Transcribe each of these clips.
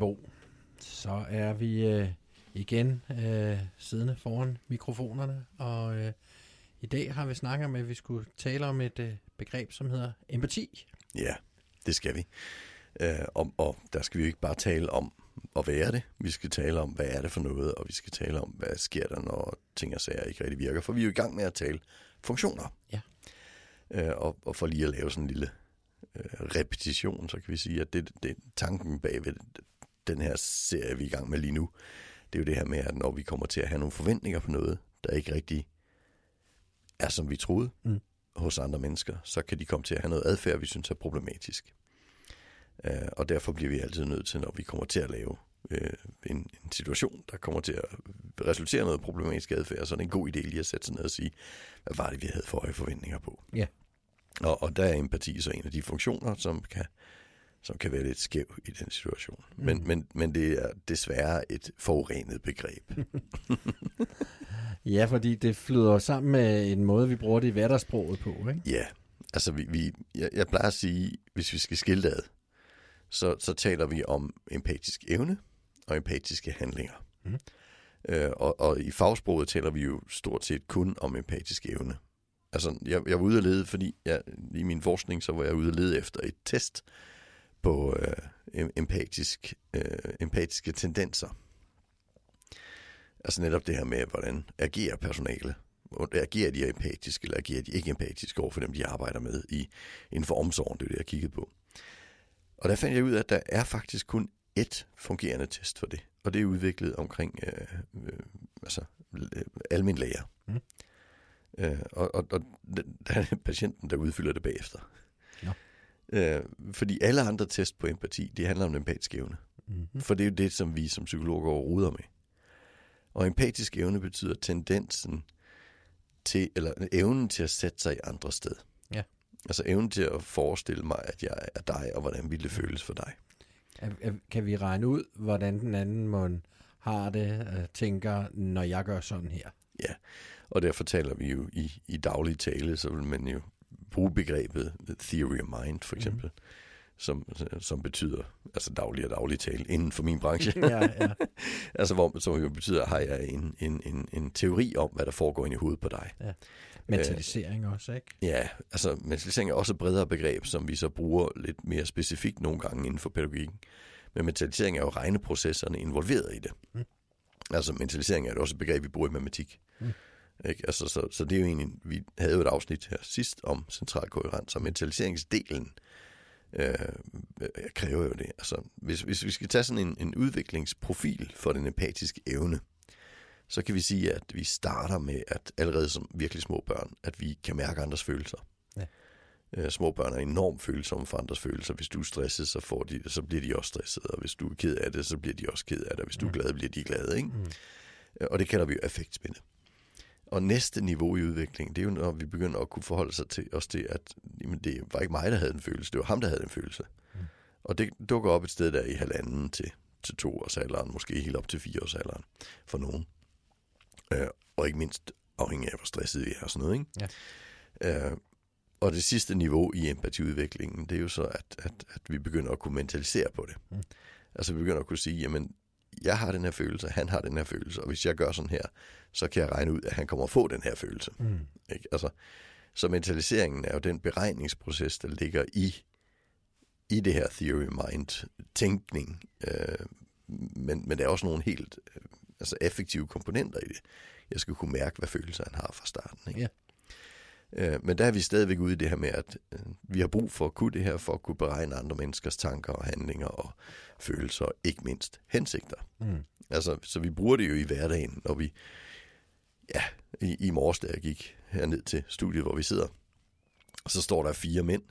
Bo. Så er vi øh, igen øh, siddende foran mikrofonerne, og øh, i dag har vi snakket om, at vi skulle tale om et øh, begreb, som hedder empati. Ja, det skal vi. Øh, og, og der skal vi jo ikke bare tale om at være det. Vi skal tale om, hvad er det for noget, og vi skal tale om, hvad sker der, når ting og sager ikke rigtig virker. For vi er jo i gang med at tale funktioner. Ja. Øh, og, og for lige at lave sådan en lille øh, repetition, så kan vi sige, at det, det tanken bag ved den her serie, vi er i gang med lige nu, det er jo det her med, at når vi kommer til at have nogle forventninger på noget, der ikke rigtig er, som vi troede mm. hos andre mennesker, så kan de komme til at have noget adfærd, vi synes er problematisk. Uh, og derfor bliver vi altid nødt til, når vi kommer til at lave uh, en, en situation, der kommer til at resultere noget problematisk adfærd, så er det en god idé lige at sætte sig ned og sige, hvad var det, vi havde for høje forventninger på. Ja. Og, og der er empati så en af de funktioner, som kan, som kan være lidt skæv i den situation. Mm. Men, men, men det er desværre et forurenet begreb. ja, fordi det flyder sammen med en måde, vi bruger det i hverdagssproget på, ikke? Ja, altså vi, vi, jeg, jeg plejer at sige, hvis vi skal skille ad, så, så taler vi om empatisk evne og empatiske handlinger. Mm. Øh, og, og i fagsproget taler vi jo stort set kun om empatisk evne. Altså, jeg, jeg var ude at lede, fordi jeg, i min forskning, så var jeg ude at lede efter et test på øh, empatisk, øh, empatiske tendenser. Altså netop det her med, hvordan agerer personale. Agerer de empatisk, eller agerer de ikke empatisk over for dem, de arbejder med i, inden for omsorgen, det er det, jeg kiggede på. Og der fandt jeg ud af, at der er faktisk kun ét fungerende test for det. Og det er udviklet omkring øh, øh, altså, almindelig læger. Mm. Øh, og, og, og der er patienten, der udfylder det bagefter. Øh, fordi alle andre test på empati, det handler om empatisk evne. Mm-hmm. For det er jo det, som vi som psykologer ruder med. Og empatisk evne betyder tendensen til, eller evnen til at sætte sig i andre sted. Ja. Altså evnen til at forestille mig, at jeg er dig, og hvordan ville det føles for dig. Kan vi regne ud, hvordan den anden mund har det, øh, tænker, når jeg gør sådan her? Ja, og derfor taler vi jo i, i daglig tale, så vil man jo bruge begrebet theory of mind, for eksempel, mm. som, som betyder, altså daglig og daglig tale, inden for min branche. ja, ja. altså, hvor, som jo betyder, har jeg en, en, en, en teori om, hvad der foregår ind i hovedet på dig. Ja. Mentalisering øh, også, ikke? Ja, altså mentalisering er også et bredere begreb, som vi så bruger lidt mere specifikt nogle gange inden for pædagogikken. Men mentalisering er jo regneprocesserne involveret i det. Mm. Altså mentalisering er jo også et begreb, vi bruger i matematik. Mm. Ikke? Altså, så, så det er jo egentlig, vi havde jo et afsnit her sidst om central koherens, og mentaliseringsdelen øh, kræver jo det. Altså, hvis, hvis vi skal tage sådan en, en udviklingsprofil for den empatiske evne, så kan vi sige, at vi starter med, at allerede som virkelig små børn, at vi kan mærke andres følelser. Ja. Øh, små børn er enormt følsomme for andres følelser. Hvis du er stresset, så, får de, så bliver de også stresset, og hvis du er ked af det, så bliver de også ked af det, og hvis du er mm. glad, bliver de glade. Ikke? Mm. Og det kalder vi jo affektspænde. Og næste niveau i udviklingen, det er jo, når vi begynder at kunne forholde sig til os til, at jamen, det var ikke mig, der havde en følelse, det var ham, der havde en følelse. Mm. Og det dukker op et sted der i halvanden til, til to års alderen, måske helt op til fire års alderen for nogen. Øh, og ikke mindst afhængig af, hvor stresset vi er og sådan noget. Ikke? Ja. Øh, og det sidste niveau i empatiudviklingen, det er jo så, at, at, at vi begynder at kunne mentalisere på det. Mm. Altså vi begynder at kunne sige, jamen jeg har den her følelse, han har den her følelse, og hvis jeg gør sådan her, så kan jeg regne ud, at han kommer at få den her følelse. Mm. Ikke? Altså, så mentaliseringen er jo den beregningsproces, der ligger i, i det her theory mind tænkning. Øh, men, men der er også nogle helt øh, altså effektive komponenter i det. Jeg skal kunne mærke, hvad følelser han har fra starten. Ikke? Ja. Øh, men der er vi stadigvæk ude i det her med, at øh, vi har brug for at kunne det her, for at kunne beregne andre menneskers tanker og handlinger og følelser, og ikke mindst hensigter. Mm. Altså, så vi bruger det jo i hverdagen, når vi, ja, i, i morges, da jeg gik herned til studiet, hvor vi sidder, så står der fire mænd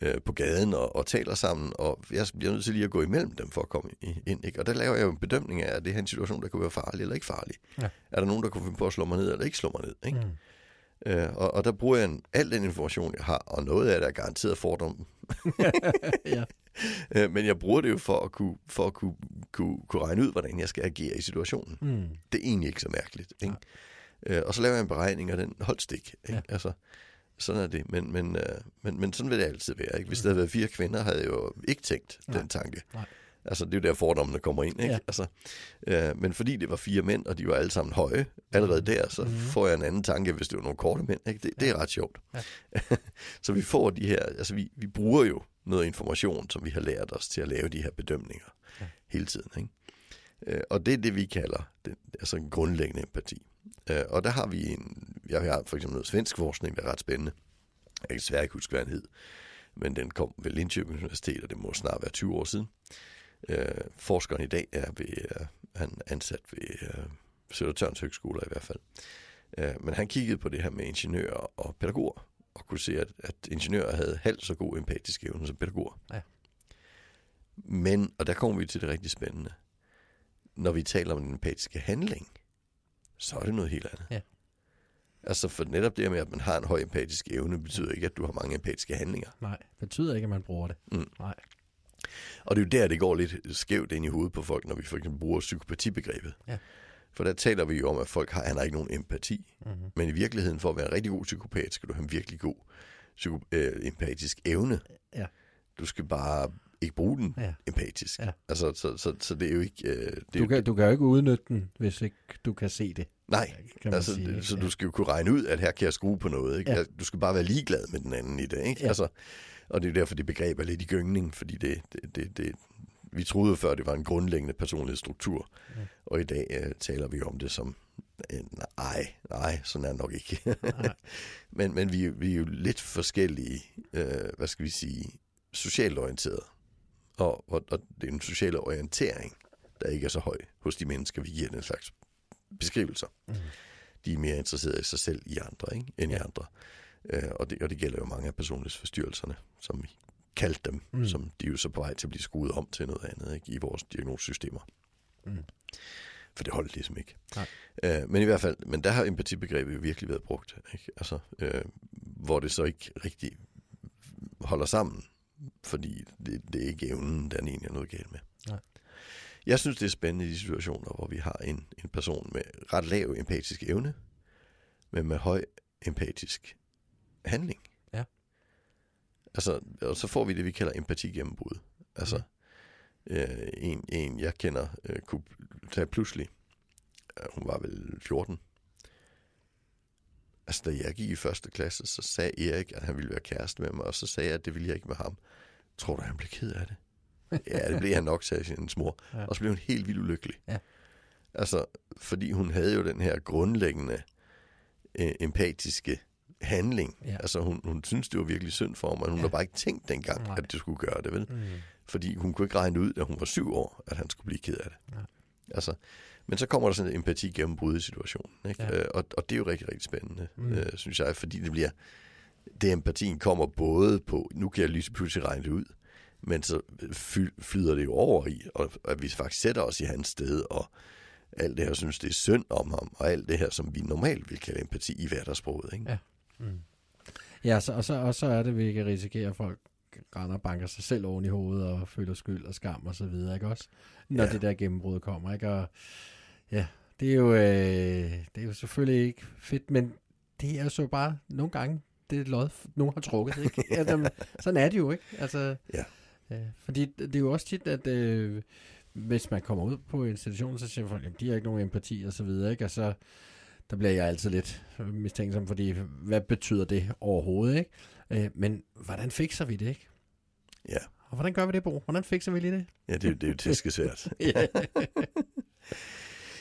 øh, på gaden og, og taler sammen, og jeg bliver nødt til lige at gå imellem dem for at komme ind. Ikke? Og der laver jeg jo en bedømning af, at det her en situation, der kunne være farlig eller ikke farlig. Ja. Er der nogen, der kunne finde på at slå mig ned eller ikke slå mig ned? Ikke? Mm. Øh, og, og der bruger jeg en, al den information, jeg har, og noget af det er garanteret fordom. ja. øh, men jeg bruger det jo for at, kunne, for at kunne, kunne, kunne regne ud, hvordan jeg skal agere i situationen. Mm. Det er egentlig ikke så mærkeligt. Ikke? Ja. Øh, og så laver jeg en beregning af den holdstik. Ikke? Ja. Altså, sådan er det. Men, men, øh, men, men sådan vil det altid være. Ikke? Hvis mm. der havde været fire kvinder, havde jeg jo ikke tænkt Nej. den tanke. Nej. Altså, det er jo der fordommene kommer ind, ikke? Ja. Altså, øh, men fordi det var fire mænd, og de var alle sammen høje, allerede der, så Mhm. får jeg en anden tanke, hvis det var nogle korte mænd, ikke? Det, det er ret sjovt. så vi får de her, altså vi, vi bruger jo noget information, som vi har lært os til at lave de her bedømninger Ja. hele tiden, ikke? Øh, og det er det, vi kalder det, altså en grundlæggende empati. Øh, og der har vi en, jeg har for eksempel noget svensk forskning, der er ret spændende. Jeg kan desværre ikke huske, hvad den hed, men den kom ved Linköping Universitet, og det må snart være 20 år siden. Øh, forskeren i dag er ved, øh, han ansat ved øh, Sødertørns Høgskoler i hvert fald. Øh, men han kiggede på det her med ingeniører og pædagoger, og kunne se, at, at ingeniører havde halvt så god empatisk evne som pædagoger. Ja. Men, og der kommer vi til det rigtig spændende, når vi taler om den empatiske handling, så er det noget helt andet. Ja. Altså for netop det med, at man har en høj empatisk evne, betyder ikke, at du har mange empatiske handlinger. Nej, det betyder ikke, at man bruger det. Mm. Nej. Og det er jo der, det går lidt skævt ind i hovedet på folk, når vi for eksempel bruger psykopatibegrebet. Ja. For der taler vi jo om, at folk har, han har ikke nogen empati. Mm-hmm. Men i virkeligheden, for at være en rigtig god psykopat, skal du have en virkelig god psyko- øh, empatisk evne. Ja. Du skal bare ikke bruge den Ja. empatisk. Ja. Altså, så, så, så det er jo ikke... Øh, det Du, jo, kan, du kan jo ikke udnytte den, hvis ikke du kan se det. nej, Kan altså, sige, det, så Ja. du skal jo kunne regne ud, at her kan jeg skrue på noget. Ikke? Ja. Ja. Du skal bare være ligeglad med den anden i det. Ikke? Ja. Altså, og det er derfor, det begreb er lidt i gyngning, fordi det, det, det, det, vi troede før, det var en grundlæggende personlighedsstruktur. Ja. Og i dag øh, taler vi om det som, øh, nej, nej, sådan er det nok ikke. Men men vi, vi er jo lidt forskellige, øh, hvad skal vi sige, socialt orienterede. Og, og, og det er en social orientering, der ikke er så høj hos de mennesker, vi giver den slags beskrivelser. Mm. De er mere interesserede i sig selv i andre, ikke? end ja. i andre. Øh, og, det, og det gælder jo mange af personlighedsforstyrrelserne, som vi kaldte dem, Mm. som de er jo så på vej til at blive skruet om til noget andet ikke? i vores diagnosesystemer. Mm. For det holdt ligesom ikke. Nej. Øh, men i hvert fald, men der har empatibegrebet jo virkelig været brugt, ikke? Altså, øh, hvor det så ikke rigtig holder sammen, fordi det, det er ikke evnen, der er egentlig er noget galt med. Nej. Jeg synes, det er spændende i de situationer, hvor vi har en, en person med ret lav empatisk evne, men med høj empatisk handling. Ja. Altså, og så får vi det, vi kalder empati gennembrud. Altså, øh, en, en, jeg kender, øh, kunne tage pludselig, hun var vel 14. Altså, da jeg gik i første klasse, så sagde Erik, at han ville være kæreste med mig, og så sagde jeg, at det ville jeg ikke med ham. Tror du, han blev ked af det? ja, det blev han nok, sagde hendes mor. Ja. Og så blev hun helt vildt ulykkelig. Ja. Altså, fordi hun havde jo den her grundlæggende øh, empatiske handling. Ja. Altså, hun, hun synes det var virkelig synd for mig, men hun Ja. har bare ikke tænkt dengang, Nej. At det skulle gøre det, vel? Mm. Fordi hun kunne ikke regne ud, da hun var syv år, at han skulle blive ked af det. Nej. Altså, men så kommer der sådan en empati gennembrud i situationen. Ikke? Ja. Øh, og, og det er jo rigtig, rigtig spændende, Mm. øh, synes jeg, fordi det bliver, det empatien kommer både på, nu kan jeg lige pludselig regne det ud, men så fy, flyder det jo over i, og at vi faktisk sætter os i hans sted, og alt det her synes, det er synd om ham, og alt det her, som vi normalt vil kalde empati i hverdagssproget. Ikke? Ja. Mm. Ja, så, og, så, og så er det, vi kan risikere, at folk render og banker sig selv oven i hovedet og føler skyld og skam og så videre, ikke også? Når Ja. det der gennembrud kommer, ikke? Og ja, det er jo, øh, det er jo selvfølgelig ikke fedt, men det er jo så bare nogle gange det er lod, nogen har trukket, ikke? altså, sådan er det jo, ikke? Altså, Ja. øh, fordi det er jo også tit, at øh, hvis man kommer ud på institutionen, så siger folk, at de har ikke nogen empati og så videre, ikke? Og så der bliver jeg altid lidt mistænksom, fordi hvad betyder det overhovedet, ikke? Øh, men hvordan fikser vi det, ikke? Ja. Og hvordan gør vi det, Bo? Hvordan fikser vi lige det? Ja, det, er det er jo tæskesvært. ja.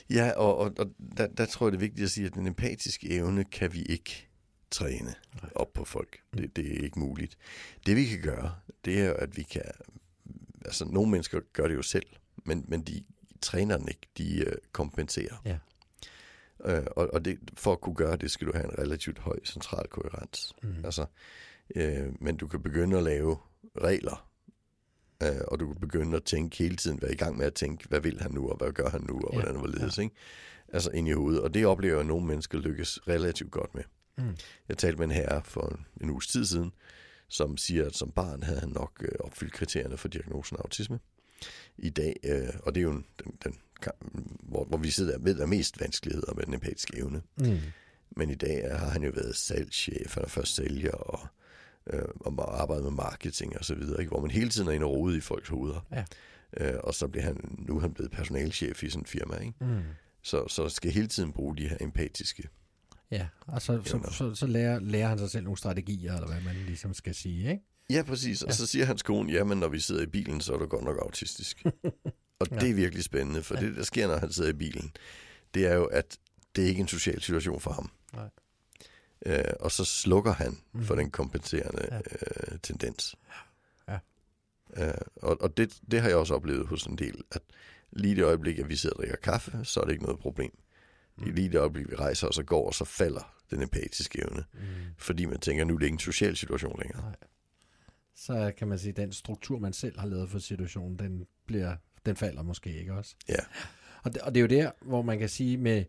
Ja, og, og, og der, der tror jeg, det er vigtigt at sige, at den empatiske evne kan vi ikke træne op på folk. Det, det er ikke muligt. Det vi kan gøre, det er at vi kan... Altså, nogle mennesker gør det jo selv, men, men de træner den ikke. De øh, kompenserer. Ja. Øh, og og det, for at kunne gøre det, skal du have en relativt høj central koherens. Mm. Altså, øh, men du kan begynde at lave regler, øh, og du kan begynde at tænke hele tiden, være i gang med at tænke, hvad vil han nu, og hvad gør han nu, og Ja, hvordan hvorledes, ikke? Altså ind i hovedet. Og det oplever jeg, at nogle mennesker lykkes relativt godt med. Mm. Jeg talte med en herre for en, en uges tid siden, som siger, at som barn havde han nok øh, opfyldt kriterierne for diagnosen autisme. I dag, øh, og det er jo en, den, den, hvor, hvor vi sidder ved, er mest vanskeligheder med den empatiske evne. Mm. Men i dag har han jo været salgschef, han er først sælger og, øh, og arbejdet med marketing og så videre, ikke? hvor man hele tiden er inde og rode i folks hoveder. Ja. Øh, og så bliver han, nu er han blevet personalchef i sådan en firma, ikke? Mm. Så, så skal hele tiden bruge de her empatiske. Ja, og så, så, så, så lærer, lærer han sig selv nogle strategier, eller hvad man ligesom skal sige, ikke? Ja, præcis. Og Ja. så siger hans kone, jamen når vi sidder i bilen, så er du godt nok autistisk. og det er virkelig spændende, for Ja. det, der sker, når han sidder i bilen, det er jo, at det er ikke en social situation for ham. Nej. Øh, og så slukker han Mhm. for den kompenserende Ja. øh, tendens. Ja. Øh, og og det, det har jeg også oplevet hos en del, at lige det øjeblik, at vi sidder og drikker kaffe, så er det ikke noget problem. Mm. Lige det øjeblik, vi rejser os og går, så falder den empatiske evne. Mm. Fordi man tænker, nu er det ikke en social situation længere. Nej. Så kan man sige, at den struktur, man selv har lavet for situationen, den, bliver, den falder måske ikke også. Ja. Og det, og det er jo der, hvor man kan sige med,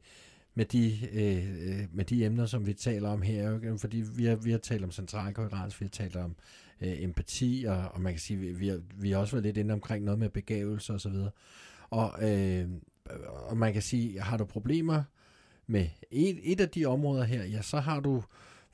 med, de, øh, øh, med de emner, som vi taler om her, fordi vi har, vi har talt om central koherens, vi har talt om øh, empati, og, og man kan sige, vi, vi, har, vi har også været lidt inde omkring noget med begævelse og så videre. Og, øh, og man kan sige, har du problemer med et, et af de områder her, ja, så har du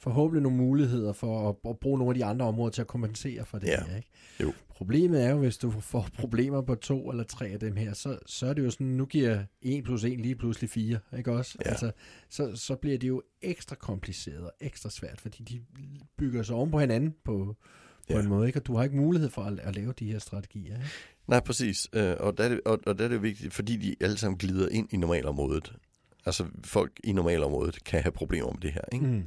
forhåbentlig nogle muligheder for at, at bruge nogle af de andre områder til at kompensere for det Ja. her. Ikke? Jo. Problemet er jo, hvis du får problemer på to eller tre af dem her, så, så er det jo sådan, nu giver 1 plus 1 lige pludselig 4, ikke også? Ja. Altså, så, så bliver det jo ekstra kompliceret og ekstra svært, fordi de bygger sig oven på hinanden på, på Ja. en måde, ikke? Og du har ikke mulighed for at, at lave de her strategier, ikke? Nej, præcis. Øh, og, der er det, og, og der er det vigtigt, fordi de alle sammen glider ind i normalområdet. Altså folk i normalområdet kan have problemer med det her. Ikke? Mm.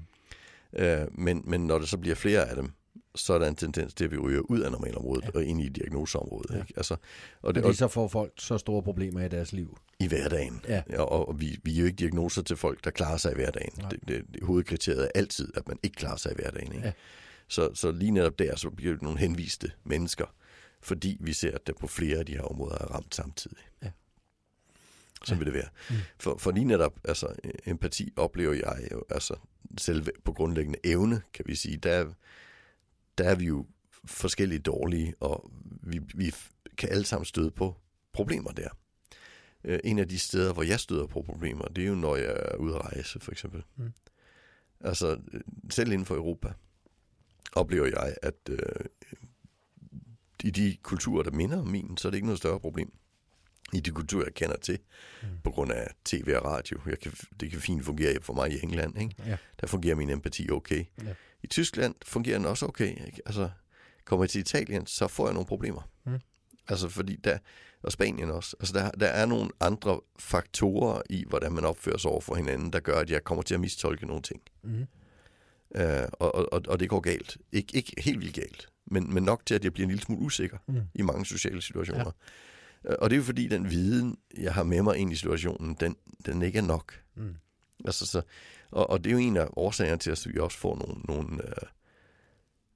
Øh, men, men når der så bliver flere af dem, så er der en tendens til, at vi ryger ud af normalområdet Ja. ja. og ind i diagnoseområdet. Ja. Ikke? Altså, og det, Fordi så får folk så store problemer i deres liv. I hverdagen. Ja. Og, og vi, vi er jo ikke diagnoser til folk, der klarer sig i hverdagen. Nej. Det, det, det, hovedkriteriet er altid, at man ikke klarer sig i hverdagen. Ikke? Ja. Så, så lige netop der, så bliver det nogle henviste mennesker, fordi vi ser, at der på flere af de her områder er ramt samtidig. Ja. Sådan Ja. vil det være. Mm. For, for lige netop, altså empati oplever jeg jo, altså selv på grundlæggende evne, kan vi sige, der, er- der er vi jo forskellige dårlige, og vi, vi kan alle sammen støde på problemer der. Øh, En af de steder, hvor jeg støder på problemer, det er jo, når jeg er ude at rejse, for eksempel. Mm. Altså, øh, selv inden for Europa, oplever jeg, at øh, i de kulturer, der minder om min, så er det ikke noget større problem. I de kulturer, jeg kender til, Mm. på grund af tv og radio. Jeg kan, det kan fint fungere for mig i England. Ikke? Ja. Der fungerer min empati okay. Ja. I Tyskland fungerer den også okay. Ikke? Altså, kommer jeg til Italien, så får jeg nogle problemer. Mm. Altså, fordi der, og Spanien også. Altså, der, der er nogle andre faktorer i, hvordan man opfører sig over for hinanden, der gør, at jeg kommer til at mistolke nogle ting. Mm. Øh, og, og, og det går galt. Ik, ikke helt vildt galt, men, men nok til, at jeg bliver en lille smule usikker Mm. i mange sociale situationer. Ja. Og det er jo fordi, den viden, jeg har med mig ind i situationen, den, den ikke er nok. Mm. Altså, så, og, og det er jo en af årsagerne til, at vi også får nogle, nogle øh,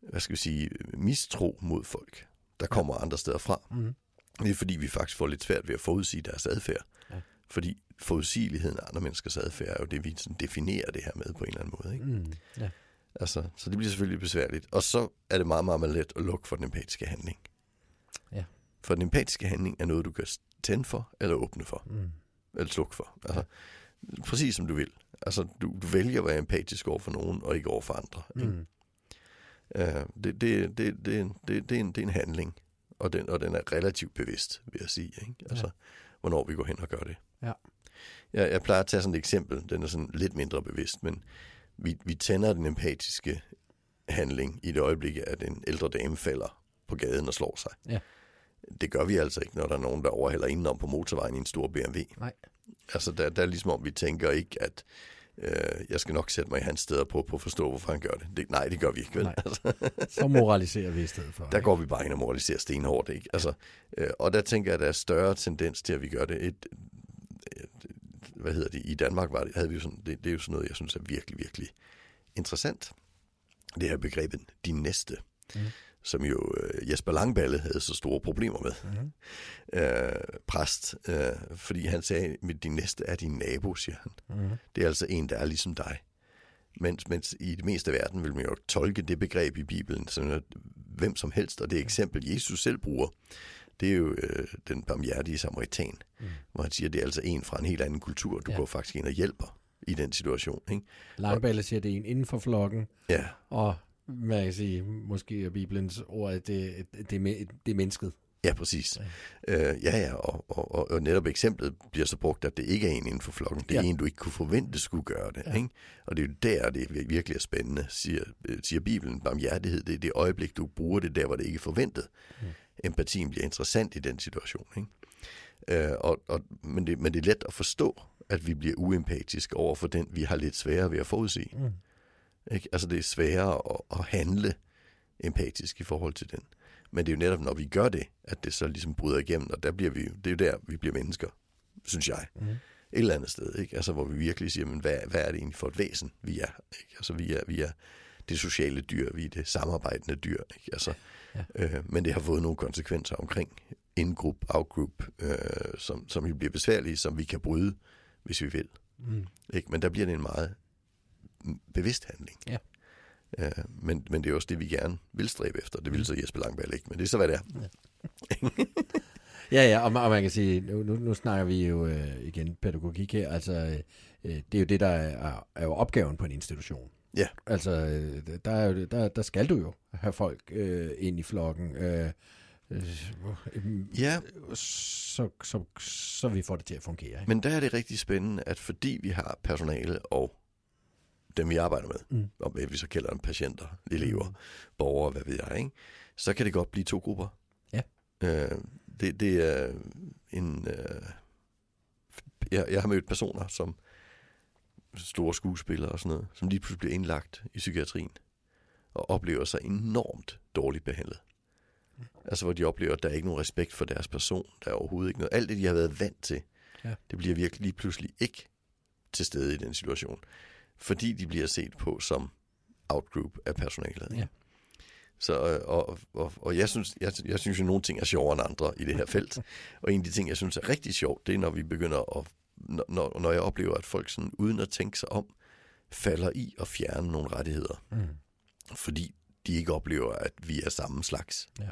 hvad skal vi sige, mistro mod folk, der kommer andre steder fra. Mm. Det er fordi, vi faktisk får lidt svært ved at forudsige deres adfærd. Ja. Fordi forudsigeligheden af andre menneskers adfærd er jo det, vi sådan definerer det her med på en eller anden måde. Ikke? Mm. Ja. Altså, så det bliver selvfølgelig besværligt. Og så er det meget, meget, meget let at lukke for den empatiske handling. Ja. For den empatiske handling er noget, du kan tænde for eller åbne for. Mm. Eller slukke for. Altså, præcis som du vil. Altså, du, du vælger at være empatisk over for nogen, og ikke over for andre. Mm. Uh, det, det, det, det, det, det, er en, det er en handling, og den, og den er relativt bevidst, vil jeg sige. Ikke? Altså, Ja. hvornår vi går hen og gør det. Ja. Jeg, jeg plejer at tage sådan et eksempel, den er sådan lidt mindre bevidst, men vi, vi tænder den empatiske handling i det øjeblik, at en ældre dame falder på gaden og slår sig. Ja. Det gør vi altså ikke, når der er nogen, der overhælder indenom på motorvejen i en stor BMW. Nej. Altså, der, der er ligesom om, vi tænker ikke, at øh, jeg skal nok sætte mig i hans steder på, på at forstå, hvorfor han gør det. det nej, det gør vi ikke, vel? Nej. Altså, Så moraliserer vi i stedet for. der ikke? går vi bare ind og moraliserer stenhårdt, ikke? Altså, øh, og der tænker jeg, at der er større tendens til, at vi gør det. Et, et, hvad hedder det? I Danmark var det, havde vi jo sådan, det, det er jo sådan noget, jeg synes er virkelig, virkelig interessant. Det her begrebet, de næste, mm. Som jo øh, Jesper Langballe havde så store problemer med. Mhm. Øh, præst, øh, fordi han sagde, at din næste er din nabo, siger han. Mhm. Det er altså en, der er ligesom dig. Mens, mens i det meste af verden vil man jo tolke det begreb i Bibelen, som hvem som helst, og det eksempel, Jesus selv bruger, det er jo øh, den barmhjertige samaritan, Mm. hvor han siger, at det er altså en fra en helt anden kultur. Du ja. går faktisk ind og hjælper i den situation. Ikke? Langballe siger, det er en inden for flokken, Ja, og man kan sige, måske er Bibelens ord, at det, det, er, me- det er mennesket. Ja, præcis. Ja, øh, ja, ja og, og, og, og netop eksemplet bliver så brugt, at det ikke er en inden for flokken. Det er ja. en, du ikke kunne forvente skulle gøre det. Ja. Ikke? Og det er jo der, det virkelig er spændende, siger, øh, siger Bibelen. Barmhjertighed, det er det øjeblik, du bruger det der, hvor det ikke er forventet. Mm. Empatien bliver interessant i den situation. Ikke? Øh, og, og, men, det, men det er let at forstå, at vi bliver uempatiske over for den, vi har lidt sværere ved at forudse. Mm. Ikke? Altså det er sværere at, at handle empatisk i forhold til den. Men det er jo netop, når vi gør det, at det så ligesom bryder igennem, og der bliver vi, det er jo der, vi bliver mennesker, synes jeg. Mm. Et eller andet sted, ikke? Altså, hvor vi virkelig siger, men hvad, hvad er det egentlig for et væsen, vi er? Ikke? Altså, vi er, vi er det sociale dyr, vi er det samarbejdende dyr. Ikke? Altså, ja. øh, men det har fået nogle konsekvenser omkring in-group, out-group, øh, som, som jo bliver besværlige, som vi kan bryde, hvis vi vil. Mm. Ikke? Men der bliver det en meget bevidst handling. Ja. Øh, men, men det er også det, vi gerne vil stræbe efter. Det vil så Jesper Langballe ikke, men det er så, hvad det er. Ja. ja, ja, og man, og man kan sige, nu, nu, nu snakker vi jo øh, igen pædagogik her, altså øh, det er jo det, der er, er jo opgaven på en institution. Ja. Altså, øh, der, er jo, der, der skal du jo have folk øh, ind i flokken, øh, øh, ja. så, så, så vi får det til at fungere. Ikke? Men der er det rigtig spændende, at fordi vi har personale og dem vi arbejder med, mm. og vi så kalder dem patienter, elever, mm. borgere, hvad ved jeg, ikke? så kan det godt blive to grupper. Ja. Øh, det, det er en... Øh, jeg, jeg har mødt personer, som store skuespillere og sådan noget, som lige pludselig bliver indlagt i psykiatrien, og oplever sig enormt dårligt behandlet. Mm. Altså hvor de oplever, at der er ikke nogen respekt for deres person, der er overhovedet ikke noget. Alt det, de har været vant til, ja. det bliver virkelig lige pludselig ikke til stede i den situation fordi de bliver set på som outgroup af personalet. Ja. Så, øh, og, og, og jeg synes, jeg, jeg synes jo, at nogle ting er sjovere end andre i det her felt. Og en af de ting, jeg synes er rigtig sjovt, det er, når vi begynder at, når, når jeg oplever, at folk sådan, uden at tænke sig om, falder i at fjerne nogle rettigheder. Mm. Fordi de ikke oplever, at vi er samme slags. Ja.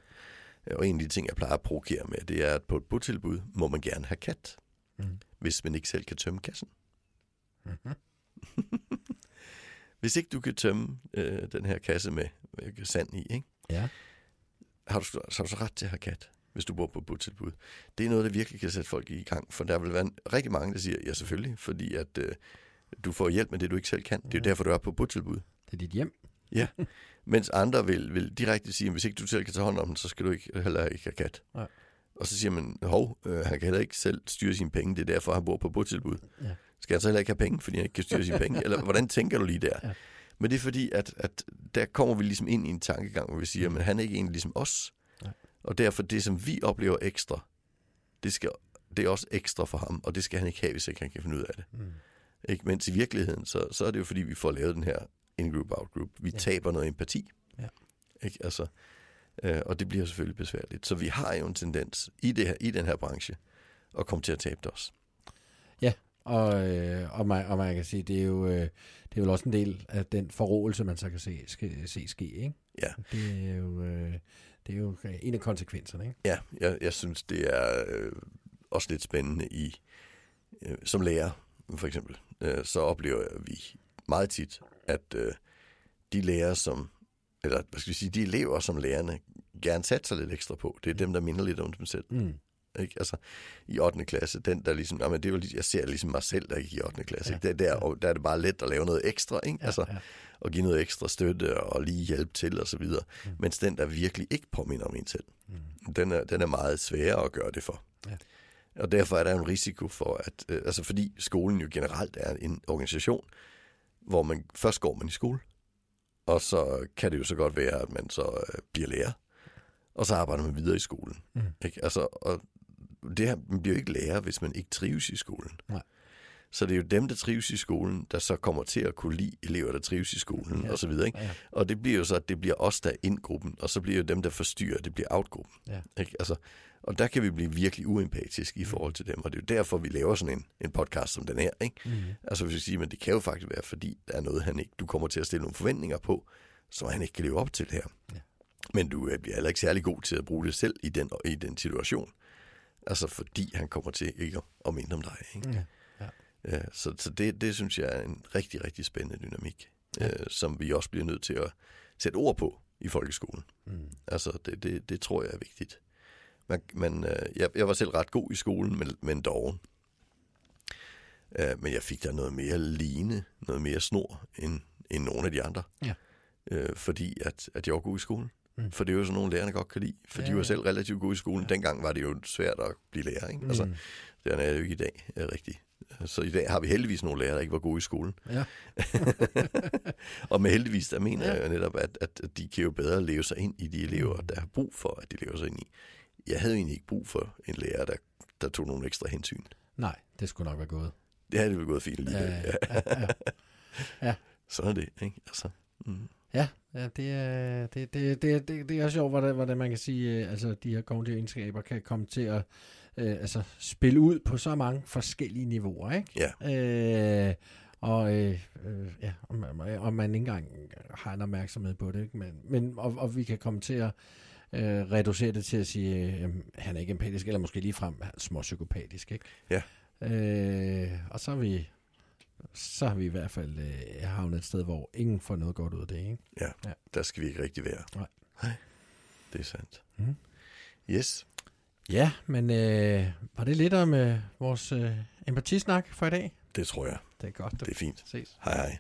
Og en af de ting, jeg plejer at provokere med, det er, at på et botilbud må man gerne have kat, mm. hvis man ikke selv kan tømme kassen. Mm-hmm. Hvis ikke du kan tømme øh, den her kasse med, med sand i, ikke? Ja. Har du, så har du så ret til at have kat, hvis du bor på botilbud. Det er noget, der virkelig kan sætte folk i gang, for der vil være rigtig mange, der siger, ja selvfølgelig, fordi at øh, du får hjælp med det, du ikke selv kan. Det er jo derfor, du er på botilbud. Det er dit hjem. Ja, mens andre vil, vil direkte sige, at hvis ikke du selv kan tage hånd om den, så skal du ikke, heller ikke have kat. Nej. Og så siger man, hov, øh, han kan heller ikke selv styre sine penge, det er derfor, han bor på botilbud. Ja. Skal jeg så heller ikke have penge, fordi jeg ikke kan styre sine penge? Eller hvordan tænker du lige der? Ja. Men det er fordi, at, at der kommer vi ligesom ind i en tankegang, hvor vi siger, at han er ikke egentlig ligesom os. Nej. Og derfor det, som vi oplever ekstra, det, skal, det er også ekstra for ham, og det skal han ikke have, hvis ikke han kan finde ud af det. Mm. Ikke? Mens i virkeligheden, så, så er det jo fordi, vi får lavet den her in-group, out-group. Vi ja. taber noget empati. Ja. Ikke? Altså, øh, og det bliver selvfølgelig besværligt. Så vi har jo en tendens i, det her, i den her branche at komme til at tabe det også. Ja, og, øh, og, man, og man kan sige, det er jo øh, det er vel også en del af den forrådelse, man så kan se, ske, se ske, ikke? Ja. Det er jo, øh, det er jo en af konsekvenserne, ikke? Ja, jeg, jeg synes, det er øh, også lidt spændende i, øh, som lærer for eksempel, øh, så oplever vi meget tit, at øh, de lærere, som, eller hvad skal vi sige, de elever, som lærerne gerne satser lidt ekstra på, det er dem, der minder lidt om dem selv. Mm. Ikke? Altså, i 8. klasse, den der ligesom, jamen, det er jo, jeg ser ligesom mig selv, der gik i 8. klasse. Ja. Ikke? Der, der, og der er det bare let at lave noget ekstra, ikke? Ja, altså, ja. og give noget ekstra støtte og lige hjælpe til og så videre. Mm. Mens den, der virkelig ikke påminder om en selv, mm. den, er, den er meget sværere at gøre det for. Ja. Og derfor er der en risiko for, at, øh, altså fordi skolen jo generelt er en organisation, hvor man først går man i skole, og så kan det jo så godt være, at man så øh, bliver lærer, og så arbejder man videre i skolen. Mm. Ikke? Altså, og det her, man bliver jo ikke lærer, hvis man ikke trives i skolen. Nej. Så det er jo dem, der trives i skolen, der så kommer til at kunne lide elever, der trives i skolen, ja. og så videre. Ikke? Ja. Og det bliver jo så, at det bliver os, der er ind-gruppen, og så bliver jo dem, der forstyrrer, det bliver out-gruppen. Ja. Ikke? Altså, og der kan vi blive virkelig uempatiske i mm. forhold til dem, og det er jo derfor, vi laver sådan en, en podcast som den her. Ikke? Mm. Altså hvis vi siger, men det kan jo faktisk være, fordi der er noget, han ikke, du kommer til at stille nogle forventninger på, som han ikke kan leve op til her. Ja. Men du bliver heller ikke særlig god til at bruge det selv i den, i den situation. Altså fordi han kommer til ikke at minde om dig. Ikke? Ja. Ja. Ja, så så det, det synes jeg er en rigtig, rigtig spændende dynamik, ja. øh, som vi også bliver nødt til at sætte ord på i folkeskolen. Mm. Altså det, det, det tror jeg er vigtigt. Man, man, øh, jeg, jeg var selv ret god i skolen, men, men doven. Øh, men jeg fik der noget mere line, noget mere snor, end, end nogle af de andre. Ja. Øh, fordi at, at jeg var god i skolen. Mm. For det er jo sådan nogle lærerne godt kan lide. For Ja, ja, de var ja. selv relativt gode i skolen. Ja. Dengang var det jo svært at blive lærer. Ikke? Altså, Mm. det er jo ikke i dag rigtigt. Så i dag har vi heldigvis nogle lærere, der ikke var gode i skolen. Ja. Og med heldigvis, der mener Ja. ja. jeg jo netop, at, at de kan jo bedre leve sig ind i de elever, Mm. der har brug for, at de lever sig ind i. Jeg havde egentlig ikke brug for en lærer, der, der tog nogle ekstra hensyn. Nej, det skulle nok være gået. Det havde det vel gået fint lige. Ja, Ja, ja, ja. Sådan er det, ikke? Altså, mm. Ja, ja det, er, det, det, det, det, det er sjovt, hvordan, hvordan man kan sige, øh, altså de her kognitive egenskaber kan komme til at øh, altså, spille ud på så mange forskellige niveauer, ikke? Ja. Øh, og øh, øh, ja, og man, og man ikke engang har en opmærksomhed på det, ikke? Men, men, og, og vi kan komme til at øh, reducere det til at sige, øh, han er ikke empatisk, eller måske ligefrem småpsykopatisk, ikke? Ja. Øh, og så er vi så har vi i hvert fald øh, havnet et sted, hvor ingen får noget godt ud af det, ikke? der skal vi ikke rigtig være. Nej. Nej. Det er sandt. Mm. Yes. Ja, men øh, var det lidt om øh, vores øh, empatisnak for i dag? Det tror jeg. Det er godt. Det er fint. ses. Hej hej.